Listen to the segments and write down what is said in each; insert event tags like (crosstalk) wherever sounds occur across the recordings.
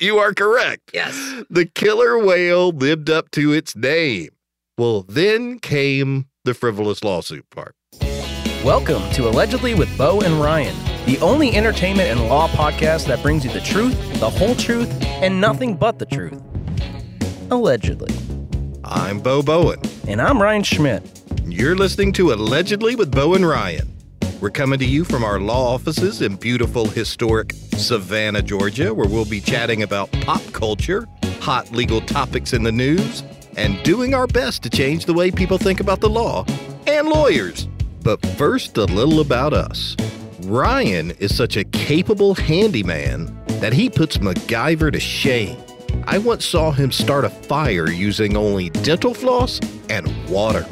You are correct. Yes. The killer whale lived up to its name. Well, then came the frivolous lawsuit part. Welcome to Allegedly with Bo and Ryan, the only entertainment and law podcast that brings you the truth, the whole truth, and nothing but the truth. Allegedly. I'm Bo Bowen. And I'm Ryan Schmidt. You're listening to Allegedly with Bo and Ryan. We're coming to you from our law offices in beautiful, historic Savannah, Georgia, where we'll be chatting about pop culture, hot legal topics in the news, and doing our best to change the way people think about the law and lawyers. But first, a little about us. Ryan is such a capable handyman that he puts MacGyver to shame. I once saw him start a fire using only dental floss and water.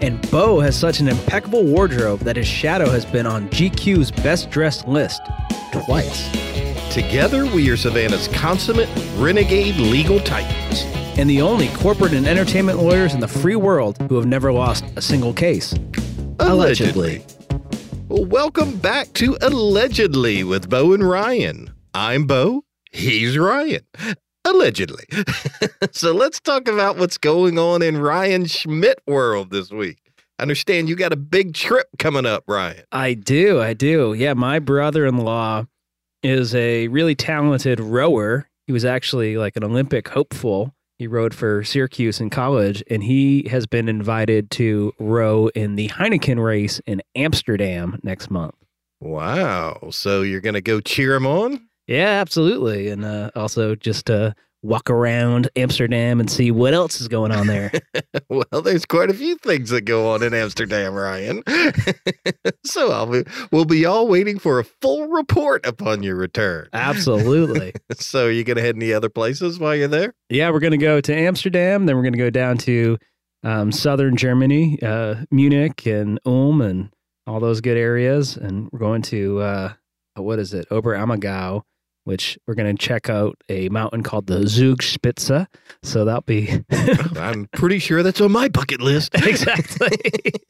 And Bo has such an impeccable wardrobe that his shadow has been on GQ's best dressed list twice. Together, we are Savannah's consummate renegade legal titans. And the only corporate and entertainment lawyers in the free world who have never lost a single case. Allegedly. Well, welcome back to Allegedly with Bo and Ryan. I'm Bo, he's Ryan. Allegedly. (laughs) so let's talk about what's going on in Ryan Schmidt world this week. I understand you got a big trip coming up, Ryan. I do. I do. Yeah, my brother in law is a really talented rower. He was actually like an Olympic hopeful. He rowed for Syracuse in college, and he has been invited to row in the Heineken race in Amsterdam next month. Wow. So you're going to go cheer him on? Yeah, absolutely. And uh, also just uh, walk around Amsterdam and see what else is going on there. (laughs) well, there's quite a few things that go on in Amsterdam, Ryan. (laughs) so I'll be, we'll be all waiting for a full report upon your return. absolutely. (laughs) So, are you going to head any other places while you're there? Yeah, we're going to go to Amsterdam. Then we're going to go down to um, southern Germany, uh, Munich and Ulm and all those good areas. And we're going to, uh, what is it, Oberammergau, which we're going to check out a mountain called the Zugspitze. So that'll be (laughs) I'm pretty sure that's on my bucket list. (laughs) exactly.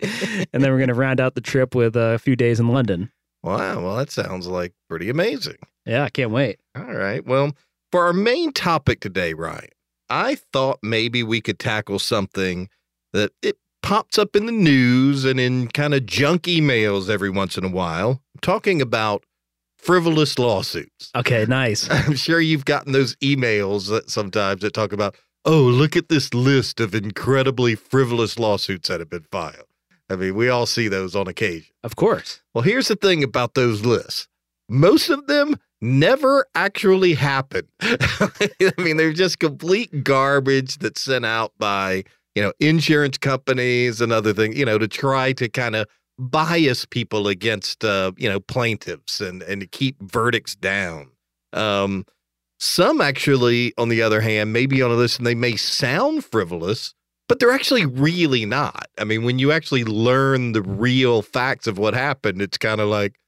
(laughs) and then we're going to round out the trip with a few days in London. Wow. Well, that sounds like pretty amazing. Yeah, I can't wait. All right. Well, for our main topic today, Ryan, I thought maybe we could tackle something that it pops up in the news and in kind of junk emails every once in a while. I'm talking about frivolous lawsuits. Okay, nice. (laughs) I'm sure you've gotten those emails that sometimes that talk about, oh, look at this list of incredibly frivolous lawsuits that have been filed. I mean, we all see those on occasion. Of course. Well, here's the thing about those lists. Most of them never actually happen. (laughs) I mean, they're just complete garbage that's sent out by, you know, insurance companies and other things, you know, to try to kind of bias people against uh, you know, plaintiffs and and to keep verdicts down. Um some actually, on the other hand, maybe on a list and they may sound frivolous, but they're actually really not. I mean, when you actually learn the real facts of what happened, it's kind of like,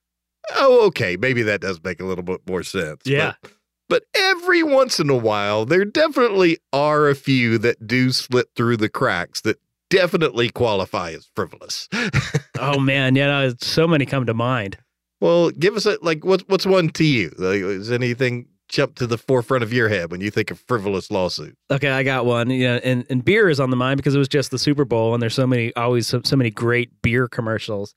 oh, okay, maybe that does make a little bit more sense. Yeah. But, but every once in a while, there definitely are a few that do slip through the cracks that definitely qualify as frivolous. (laughs) oh man, yeah, no, so many come to mind. well, give us a like, what's what's one to you? Like, is anything jump to the forefront of your head when you think of frivolous lawsuit? Okay, I got one. Yeah, and, and beer is on the mind because it was just the Super Bowl, and there's so many always so, so many great beer commercials.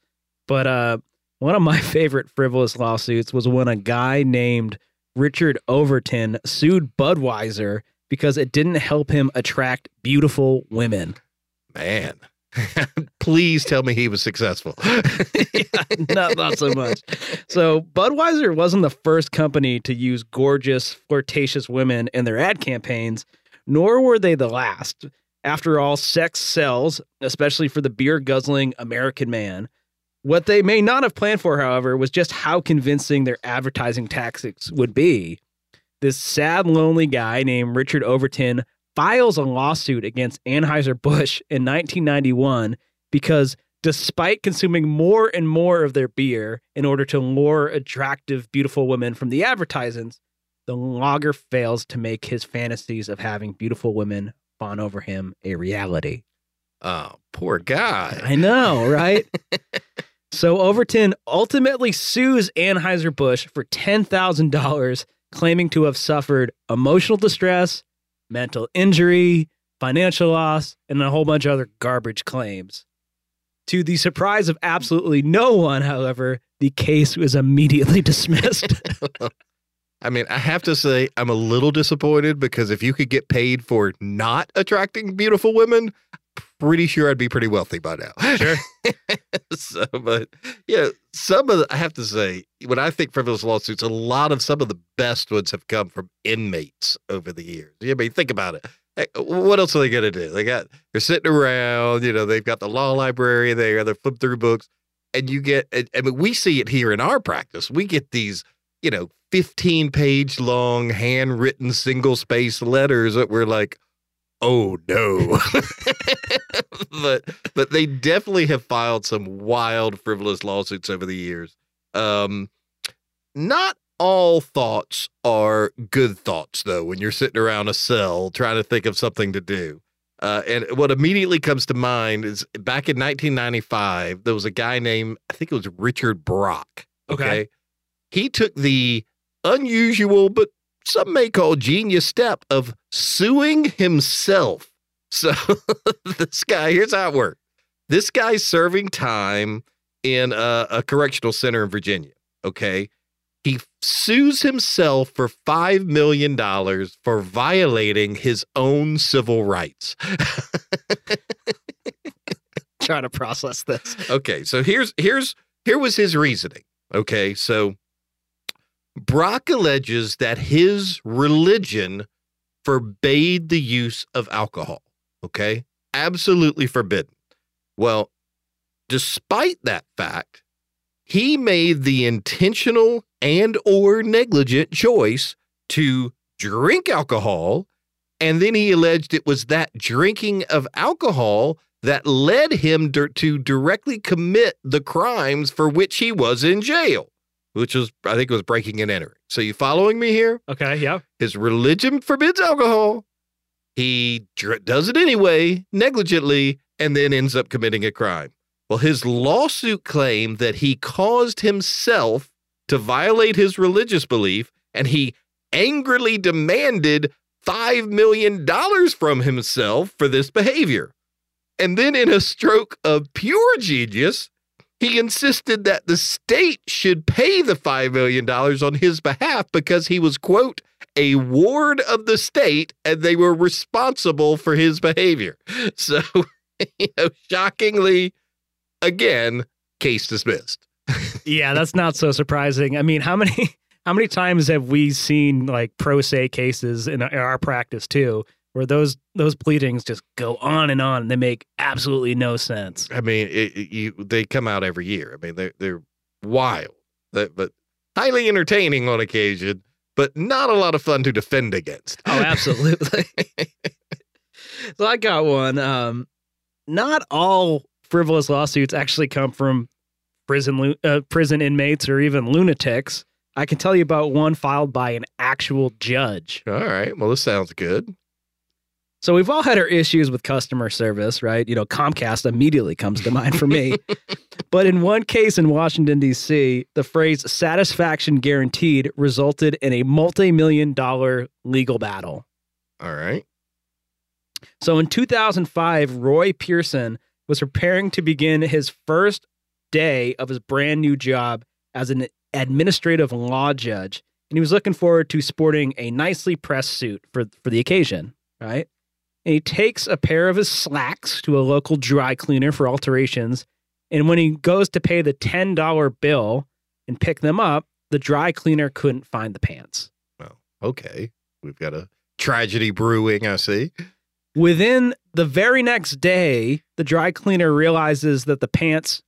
But uh, one of my (laughs) favorite frivolous lawsuits was when a guy named Richard Overton sued Budweiser because it didn't help him attract beautiful women. Man, (laughs) please tell me he was successful. (laughs) not not so much. So Budweiser wasn't the first company to use gorgeous, flirtatious women in their ad campaigns, nor were they the last. After all, sex sells, especially for the beer guzzling American man. What they may not have planned for, however, was just how convincing their advertising tactics would be. This sad, lonely guy named Richard Overton files a lawsuit against Anheuser-Busch in 1991 because despite consuming more and more of their beer in order to lure attractive, beautiful women from the advertisements, the logger fails to make his fantasies of having beautiful women fawn over him a reality. oh, poor guy. I know, right? (laughs) so Overton ultimately sues Anheuser-Busch for $10,000 claiming to have suffered emotional distress, mental injury, financial loss, and a whole bunch of other garbage claims. To the surprise of absolutely no one, however, the case was immediately (laughs) dismissed. (laughs) I mean, I have to say, I'm a little disappointed because if you could get paid for not attracting beautiful women, pretty sure I'd be pretty wealthy by now. Sure. (laughs) so, but yeah, some of the, I have to say, when I think frivolous lawsuits, a lot of some of the best ones have come from inmates over the years. I mean, think about it. Hey, what else are they going to do? They got, they're sitting around, you know, they've got the law library there, they're flip through books, and you get, I mean, we see it here in our practice. We get these, you know, 15 page long handwritten single space letters that we're like, oh no. but but they definitely have filed some wild frivolous lawsuits over the years. Um not all thoughts are good thoughts though when you're sitting around a cell trying to think of something to do. Uh, and what immediately comes to mind is back in 1995, there was a guy named, I think it was Richard Brock. Okay. okay? He took the unusual, but some may call genius step of suing himself. So (laughs) this guy, here's how it worked. This guy's serving time in a, a correctional center in Virginia. Okay. He sues himself for $5 million for violating his own civil rights. (laughs) Trying to process this. okay. So here's, here's, here was his reasoning. Okay. So Brock alleges that his religion forbade the use of alcohol. Okay. Absolutely forbidden. Well, despite that fact, he made the intentional and or negligent choice to drink alcohol and then he alleged it was that drinking of alcohol that led him to directly commit the crimes for which he was in jail which was I think it was breaking and entering. So you following me here? Okay, yeah. His religion forbids alcohol. He dr- does it anyway, negligently, and then ends up committing a crime. Well, his lawsuit claimed that he caused himself to violate his religious belief, and he angrily demanded $5 million from himself for this behavior. And then, in a stroke of pure genius, he insisted that the state should pay the $5 million on his behalf because he was, quote, a ward of the state and they were responsible for his behavior. (laughs) So, you know, shockingly, again, case dismissed. (laughs) yeah, that's not so surprising. I mean, how many (laughs) how many times have we seen like pro se cases in our practice too, where those those pleadings just go on and on and they make absolutely no sense. I mean, it, it, you, they come out every year. I mean, they're they're wild, but, but highly entertaining on occasion, but not a lot of fun to defend against. Oh, absolutely. (laughs) so I got one. Um, not all frivolous lawsuits actually come from prison uh, prison inmates or even lunatics. I can tell you about one filed by an actual judge. All right. Well, this sounds good. So we've all had our issues with customer service, right? You know, Comcast immediately comes to mind for me. (laughs) but in one case in Washington, D.C., the phrase satisfaction guaranteed resulted in a multi million dollar legal battle. All right. So in 2005, Roy Pearson was preparing to begin his first day of his brand new job as an administrative law judge. And he was looking forward to sporting a nicely pressed suit for, for the occasion, right? And he takes a pair of his slacks to a local dry cleaner for alterations. And when he goes to pay the $10 bill and pick them up, the dry cleaner couldn't find the pants. Well, okay. We've got a tragedy brewing, I see. Within the very next day, the dry cleaner realizes that the pants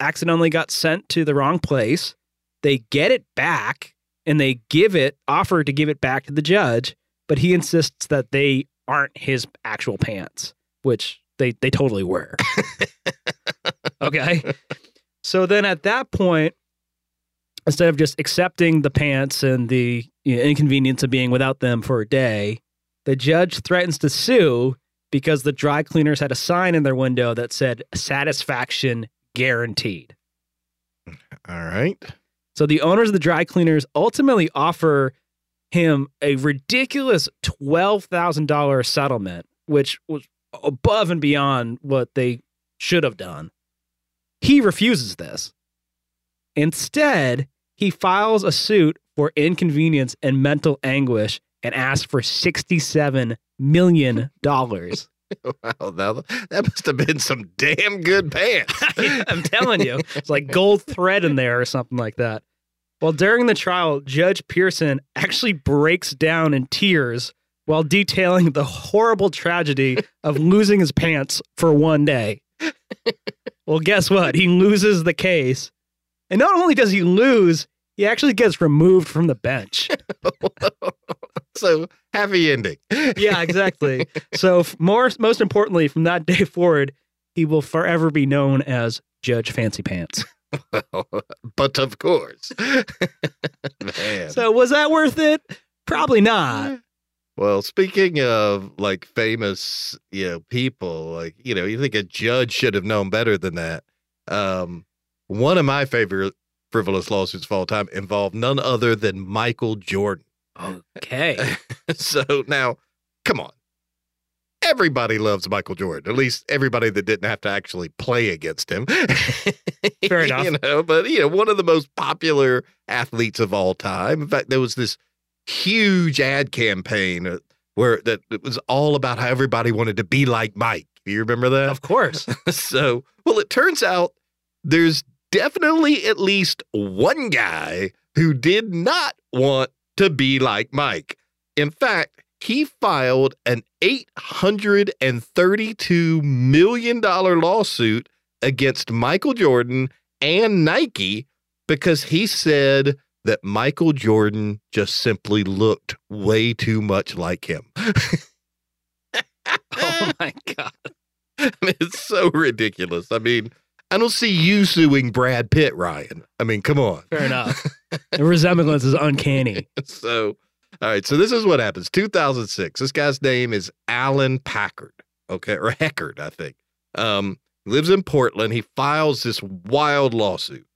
accidentally got sent to the wrong place. They get it back and they give it, offer to give it back to the judge, but he insists that they aren't his actual pants, which they they totally were. (laughs) okay. So then at that point, instead of just accepting the pants and the you know, inconvenience of being without them for a day, the judge threatens to sue because the dry cleaners had a sign in their window that said satisfaction guaranteed. All right. So the owners of the dry cleaners ultimately offer him a ridiculous $12,000 settlement, which was above and beyond what they should have done. He refuses this. Instead, he files a suit for inconvenience and mental anguish and asks for $67 million. (laughs) Wow, that, that must have been some damn good pants. (laughs) I'm telling you, it's like gold thread in there or something like that. Well, during the trial, Judge Pearson actually breaks down in tears while detailing the horrible tragedy of (laughs) losing his pants for one day. well, guess what? He loses the case. And not only does he lose, he actually gets removed from the bench. (laughs) so happy ending. yeah, exactly. So more most importantly, from that day forward, he will forever be known as Judge Fancy Pants. (laughs) but of course. (laughs) Man. So was that worth it? Probably not. Well, speaking of like famous, you know, people, like, you know, you think a judge should have known better than that. Um, one of my favorite frivolous lawsuits of all time involved none other than Michael Jordan. Okay. (laughs) so now, come on. Everybody loves Michael Jordan, at least everybody that didn't have to actually play against him. (laughs) Fair (laughs) enough. You know, but you know, one of the most popular athletes of all time. In fact, there was this huge ad campaign uh, where that it was all about how everybody wanted to be like Mike. Do you remember that? Of course. (laughs) so, well, it turns out there's definitely at least one guy who did not want to be like Mike. In fact, he filed an $832 million lawsuit against Michael Jordan and Nike because he said that Michael Jordan just simply looked way too much like him. (laughs) Oh my god. (laughs) I mean, it's so ridiculous. I mean, I don't see you suing Brad Pitt, Ryan. I mean, come on. Fair enough. (laughs) The resemblance is uncanny. So, all right. So this is what happens. 2006. This guy's name is Alan Packard. Okay, or Heckard, I think. Um, lives in Portland. He files this wild lawsuit.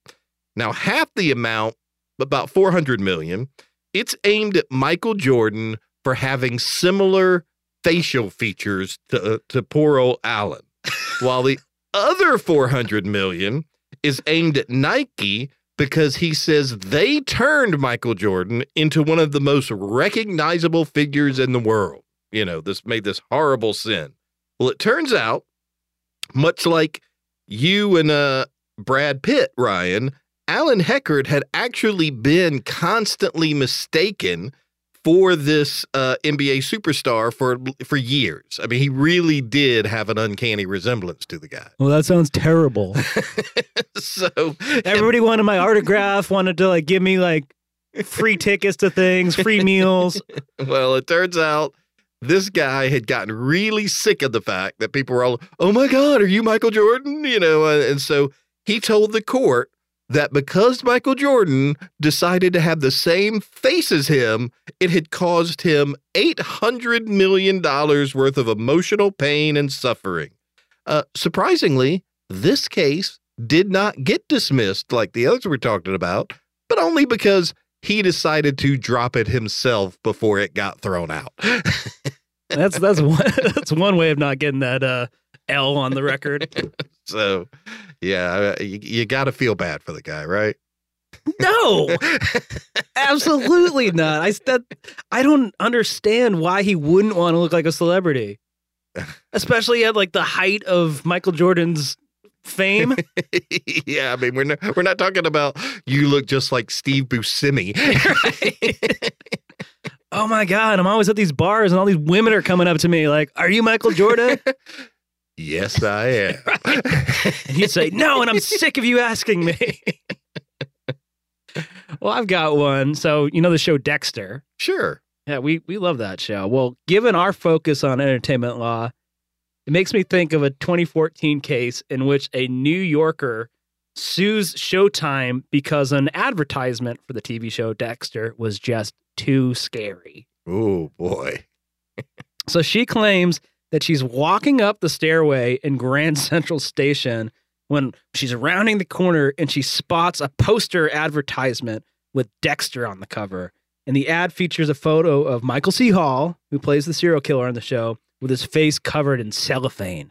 Now, half the amount, about 400 million, it's aimed at Michael Jordan for having similar facial features to, to poor old Alan, while the other 400 million is aimed at Nike because he says they turned Michael Jordan into one of the most recognizable figures in the world. You know, this made this horrible sin. Well, it turns out, much like you and uh, Brad Pitt, Ryan, Alan Heckard had actually been constantly mistaken for this uh, NBA superstar for for years. I mean, he really did have an uncanny resemblance to the guy. Well, that sounds terrible. (laughs) so Everybody wanted my autograph, wanted to like give me like free tickets to things, free meals. (laughs) well, it turns out this guy had gotten really sick of the fact that people were all, "Oh my God, are you Michael Jordan?" You know, uh, and so he told the court that because Michael Jordan decided to have the same face as him, it had caused him $800 million worth of emotional pain and suffering. Uh, surprisingly, this case did not get dismissed like the others we're talking about, but only because he decided to drop it himself before it got thrown out. That's that's one (laughs) that's one way of not getting that uh L on the record. (laughs) so, yeah, you, you got to feel bad for the guy, right? No, absolutely not. I that I don't understand why he wouldn't want to look like a celebrity, especially at like the height of Michael Jordan's fame. (laughs) yeah, I mean, we're not, we're not talking about you look just like Steve Buscemi. (laughs) oh my god, I'm always at these bars and all these women are coming up to me like, "Are you Michael Jordan?" (laughs) yes, I am. (laughs) and he'd say, "No," and I'm sick of you asking me. (laughs) well, I've got one. So you know the show Dexter. Sure. Yeah, we we love that show. Well, given our focus on entertainment law, it makes me think of a 2014 case in which a New Yorker sues Showtime because an advertisement for the TV show Dexter was just too scary. Oh boy. So she claims that she's walking up the stairway in Grand (laughs) Central Station when she's rounding the corner and she spots a poster advertisement with Dexter on the cover. And the ad features a photo of Michael C. Hall, who plays the serial killer on the show, with his face covered in cellophane.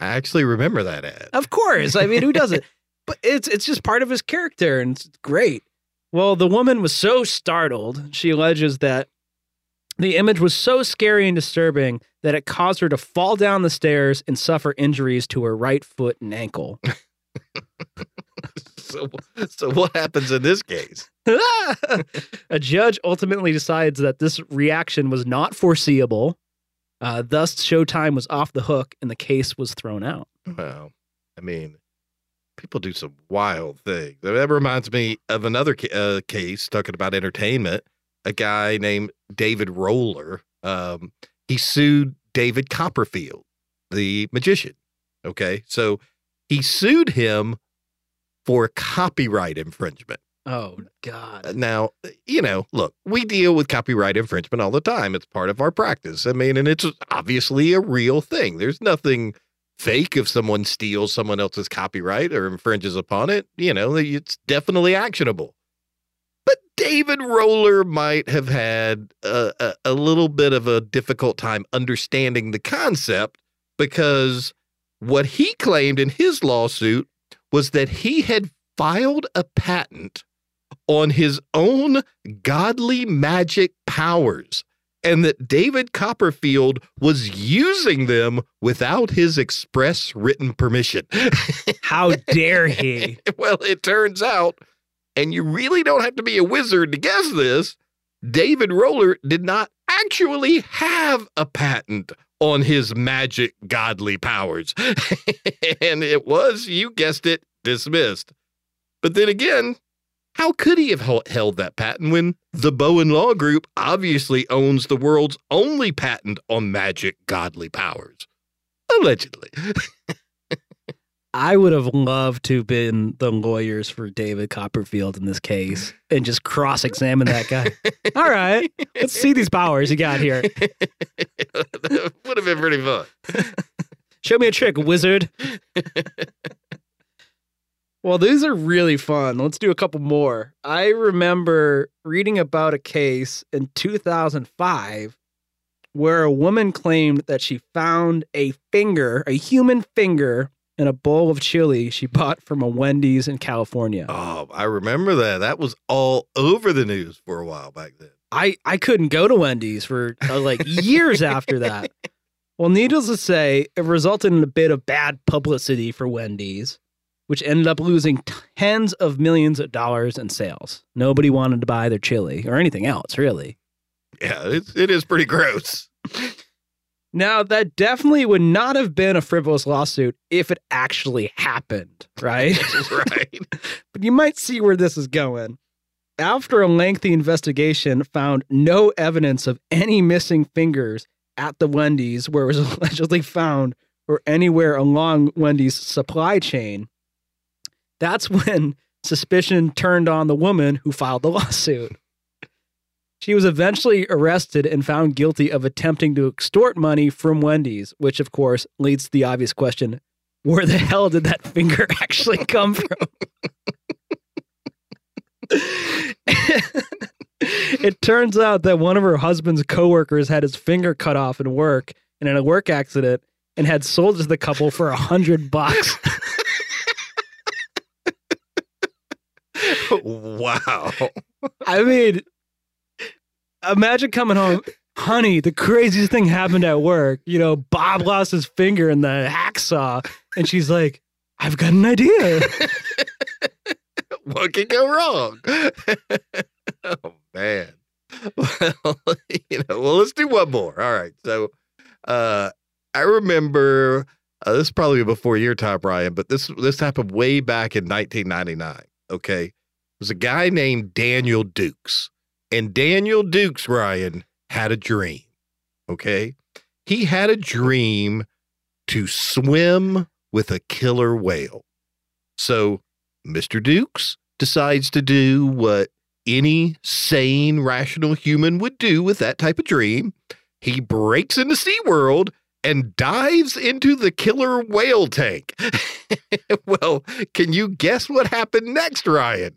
I actually remember that ad. Of course. I mean, who doesn't? (laughs) But it's it's just part of his character and it's great. Well, the woman was so startled, she alleges that the image was so scary and disturbing that it caused her to fall down the stairs and suffer injuries to her right foot and ankle. (laughs) (laughs) so, so what happens in this case? a judge ultimately decides that this reaction was not foreseeable. Uh, thus, Showtime was off the hook and the case was thrown out. Well, I mean, people do some wild things. That reminds me of another ca- uh, case talking about entertainment. A guy named David Roller. Um, he sued David Copperfield, the magician. Okay, so he sued him for copyright infringement. Oh God! Now, you know, look, we deal with copyright infringement all the time. It's part of our practice. I mean, and it's obviously a real thing. There's nothing fake if someone steals someone else's copyright or infringes upon it. You know, it's definitely actionable. David Roller might have had a, a, a little bit of a difficult time understanding the concept because what he claimed in his lawsuit was that he had filed a patent on his own godly magic powers and that David Copperfield was using them without his express written permission. (laughs) How dare he? well, it turns out, and you really don't have to be a wizard to guess this, David Roller did not actually have a patent on his magic godly powers. (laughs) and it was, you guessed it, dismissed. But then again, how could he have held that patent when the Bowen Law Group obviously owns the world's only patent on magic godly powers? Allegedly. (laughs) I would have loved to have been the lawyers for David Copperfield in this case and just cross examine that guy. (laughs) All right, let's see these powers you got here. (laughs) would have been pretty fun. Show me a trick, wizard. Well, these are really fun. Let's do a couple more. I remember reading about a case in 2005 where a woman claimed that she found a finger, a human finger, in a bowl of chili she bought from a Wendy's in California. Oh, I remember that. That was all over the news for a while back then. I, I couldn't go to Wendy's for uh, like years after that. (laughs) Well, needless to say, it resulted in a bit of bad publicity for Wendy's which ended up losing tens of millions of dollars in sales. Nobody wanted to buy their chili or anything else, really. Yeah, it's, it is pretty gross. (laughs) now, that definitely would not have been a frivolous lawsuit if it actually happened, right? (laughs) right. (laughs) but you might see where this is going. After a lengthy investigation found no evidence of any missing fingers at the Wendy's where it was (laughs) allegedly found or anywhere along Wendy's supply chain, that's when suspicion turned on the woman who filed the lawsuit. She was eventually arrested and found guilty of attempting to extort money from Wendy's, which, of course, leads to the obvious question where the hell did that finger (laughs) actually come from? it turns out that one of her husband's coworkers had his finger cut off in work and in a work accident and had sold it to the couple for a hundred bucks. (laughs) wow. I mean, imagine coming home, honey, the craziest thing happened at work. You know, Bob lost his finger in the hacksaw. And she's like, I've got an idea. (laughs) what could go wrong? (laughs) oh, man. (laughs) Well, you know, well, let's do one more. All right. So, uh, I remember uh, this is probably before your time, Ryan, but this this happened way back in 1999. Okay, was a guy named Daniel Dukes. And Daniel Dukes, Ryan, had a dream. Okay. He had a dream to swim with a killer whale. So Mr. Dukes decides to do what any sane, rational human would do with that type of dream. He breaks into SeaWorld and dives into the killer whale tank. (laughs) well, can you guess what happened next, Ryan?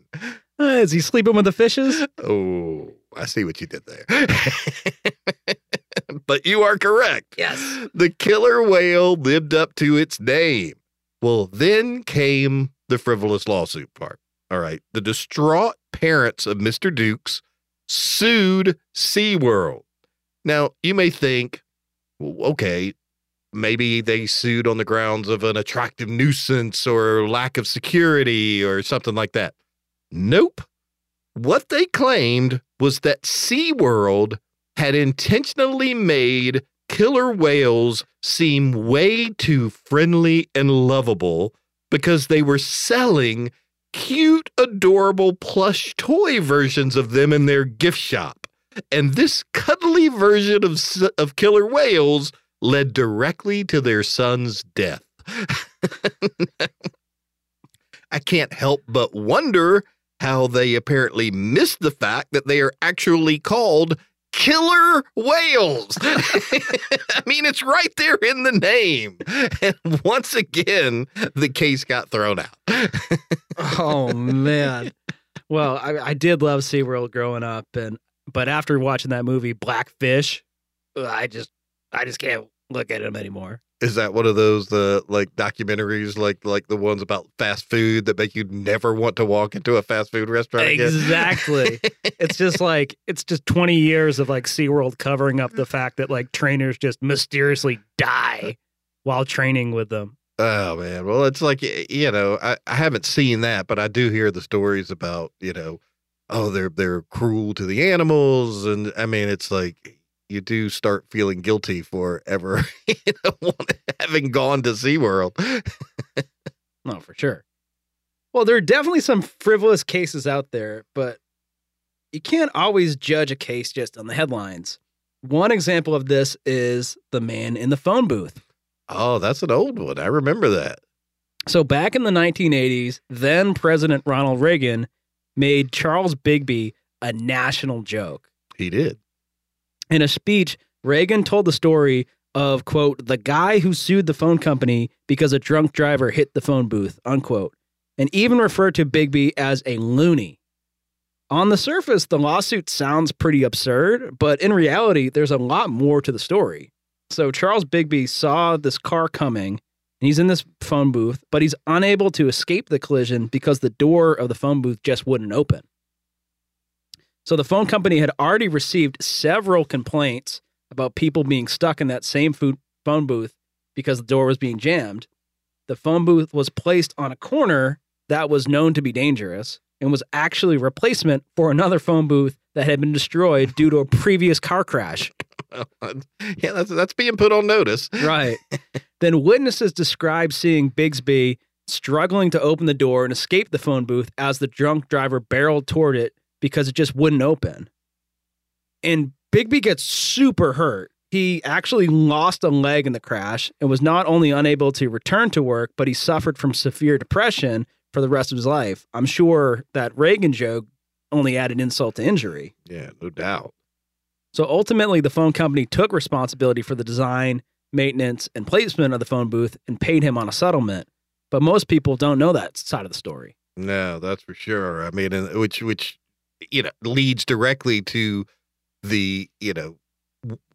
Uh, is he sleeping with the fishes? Oh, I see what you did there. (laughs) but you are correct. Yes. The killer whale lived up to its name. Well, then came the frivolous lawsuit part. All right. The distraught parents of Mr. Dukes sued SeaWorld. Now, you may think, well, okay, maybe they sued on the grounds of an attractive nuisance or lack of security or something like that. Nope. What they claimed was that SeaWorld had intentionally made killer whales seem way too friendly and lovable because they were selling cute, adorable plush toy versions of them in their gift shop. And this cuddly version of, of killer whales led directly to their son's death. (laughs) I can't help but wonder how they apparently missed the fact that they are actually called killer whales. (laughs) I mean, it's right there in the name. And once again, the case got thrown out. (laughs) oh man. Well, I, I did love SeaWorld growing up, and but after watching that movie Blackfish, I just I just can't look at him anymore. Is that one of those the like documentaries like like the ones about fast food that make you never want to walk into a fast food restaurant again? Exactly. it's just (laughs) like it's just 20 years of like SeaWorld covering up the mm. fact that like trainers just mysteriously die uh. while training with them. Oh man. Well, it's like you know, I, I haven't seen that, but I do hear the stories about, you know, oh, they're they're cruel to the animals and I mean, it's like you do start feeling guilty for ever (laughs) you know, having gone to SeaWorld. no, for sure. Well, there are definitely some frivolous cases out there, but you can't always judge a case just on the headlines. One example of this is the man in the phone booth. Oh, that's an old one. I remember that. So, back in the 1980s, then President Ronald Reagan made Charles Bigbee a national joke. He did. In a speech, Reagan told the story of, quote, the guy who sued the phone company because a drunk driver hit the phone booth, unquote, and even referred to Bigbee as a loony. On the surface, the lawsuit sounds pretty absurd, but in reality, there's a lot more to the story. So Charles Bigbee saw this car coming, and he's in this phone booth, but he's unable to escape the collision because the door of the phone booth just wouldn't open. So the phone company had already received several complaints about people being stuck in that same food phone booth because the door was being jammed. The phone booth was placed on a corner that was known to be dangerous and was actually replacement for another phone booth that had been destroyed due to a previous car crash. (laughs) yeah, that's that's being put on notice. Right. (laughs) then witnesses described seeing Bigsby struggling to open the door and escape the phone booth as the drunk driver barreled toward it because it just wouldn't open. And Bigbee gets super hurt. He actually lost a leg in the crash and was not only unable to return to work, but he suffered from severe depression for the rest of his life. I'm sure that Reagan joke only added insult to injury. Yeah, no doubt. So ultimately, the phone company took responsibility for the design, maintenance, and placement of the phone booth and paid him on a settlement. But most people don't know that side of the story. No, that's for sure. I mean, which which you know leads directly to the you know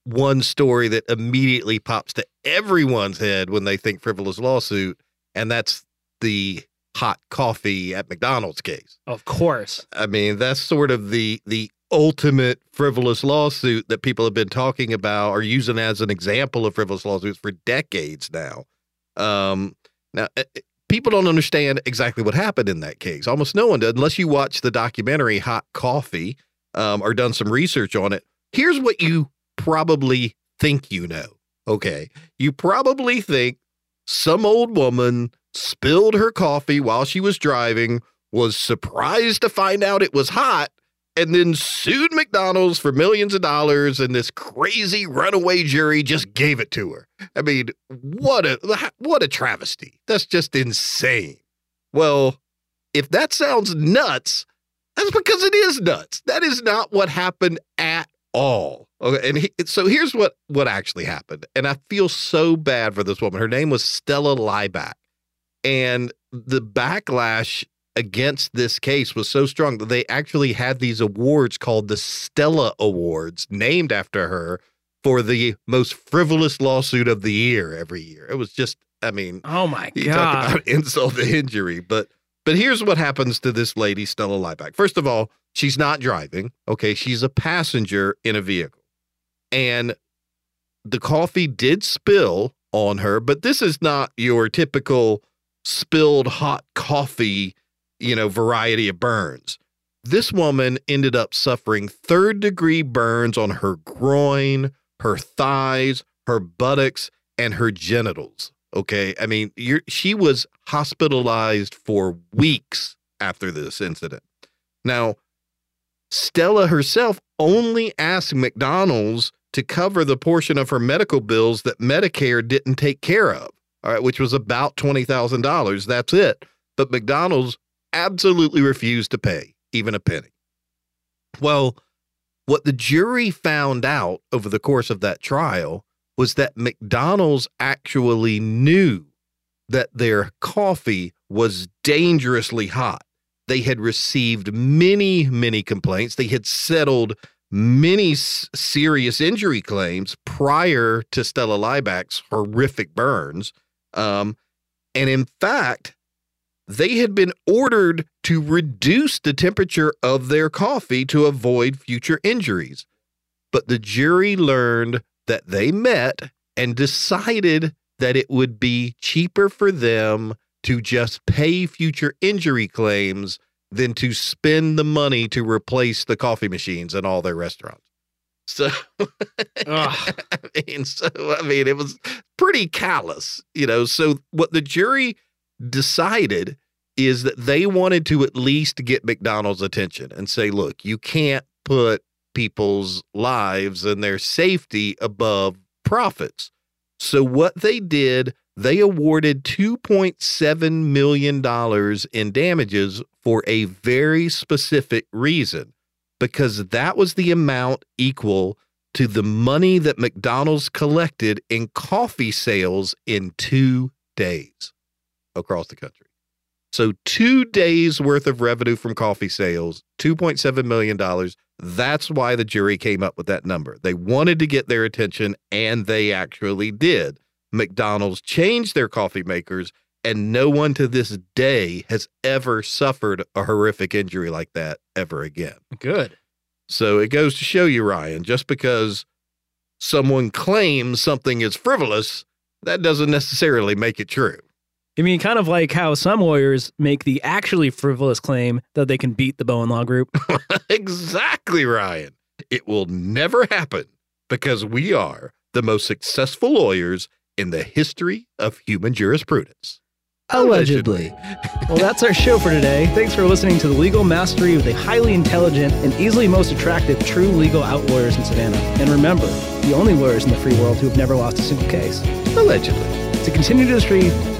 one story that immediately pops to everyone's head when they think frivolous lawsuit and that's the hot coffee at McDonald's case. Of course. I mean, that's sort of the the ultimate frivolous lawsuit that people have been talking about or using as an example of frivolous lawsuits for decades now. Um, now, people don't understand exactly what happened in that case. Almost no one does, unless you watch the documentary Hot Coffee um, or done some research on it. Here's what you probably think you know. Okay. You probably think some old woman spilled her coffee while she was driving, was surprised to find out it was hot, and then sued McDonald's for millions of dollars, and this crazy runaway jury just gave it to her. I mean, what a what a travesty. That's just insane. Well, if that sounds nuts, that's because it is nuts. That is not what happened at all. Okay, and he, so here's what what actually happened, and I feel so bad for this woman. Her name was Stella Liebeck, and the backlash against this case was so strong that they actually had these awards called the Stella Awards, named after her for the most frivolous lawsuit of the year every year. It was just, I mean, Oh my you talk god. about (laughs) insult to injury. But but here's what happens to this lady, Stella Liebeck. First of all, she's not driving. Okay, she's a passenger in a vehicle, and the coffee did spill on her. But this is not your typical spilled hot coffee, you know, variety of burns. This woman ended up suffering third degree burns on her groin, her thighs, her buttocks, and her genitals. Okay. I mean, she was hospitalized for weeks after this incident. Now, Stella herself only asked McDonald's to cover the portion of her medical bills that Medicare didn't take care of, all right, which was about $20,000. That's it. But McDonald's absolutely refused to pay even a penny. Well, what the jury found out over the course of that trial was that McDonald's actually knew that their coffee was dangerously hot. They had received many, many complaints. They had settled many serious injury claims prior to Stella Liebeck's horrific burns. Um, and in fact, they had been ordered to reduce the temperature of their coffee to avoid future injuries. But the jury learned that they met and decided that it would be cheaper for them to just pay future injury claims than to spend the money to replace the coffee machines in all their restaurants. So. (laughs) I mean, so I mean, it was pretty callous, you know. So, what the jury decided is that they wanted to at least get McDonald's attention and say, look, you can't put people's lives and their safety above profits. So, what they did, they awarded $2.7 million in damages for a very specific reason, because that was the amount equal to the money that McDonald's collected in coffee sales in two days across the country. So, two days worth of revenue from coffee sales, $2.7 million. That's why the jury came up with that number. They wanted to get their attention, and they actually did. McDonald's changed their coffee makers, and no one to this day has ever suffered a horrific injury like that ever again. Good. So it goes to show you, Ryan, just because someone claims something is frivolous, that doesn't necessarily make it true. I mean, kind of like how some lawyers make the actually frivolous claim that they can beat the Bowen Law Group. (laughs) exactly, Ryan. It will never happen because we are the most successful lawyers in the history of human jurisprudence. Allegedly. well, that's our show for today. Thanks for listening to the legal mastery of the highly intelligent and easily most attractive true legal out lawyers in Savannah. And remember, the only lawyers in the free world who have never lost a single case. Allegedly. To continue to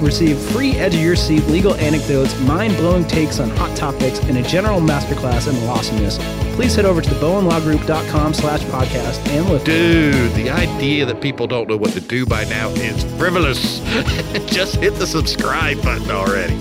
receive, free edge of your seat legal anecdotes, mind blowing takes on hot topics, and a general masterclass in awesomeness, please head over to thebowenlawgroup.com slash podcast and look. Dude, the idea that people don't know what to do by now is frivolous. (laughs) Just hit the subscribe button already.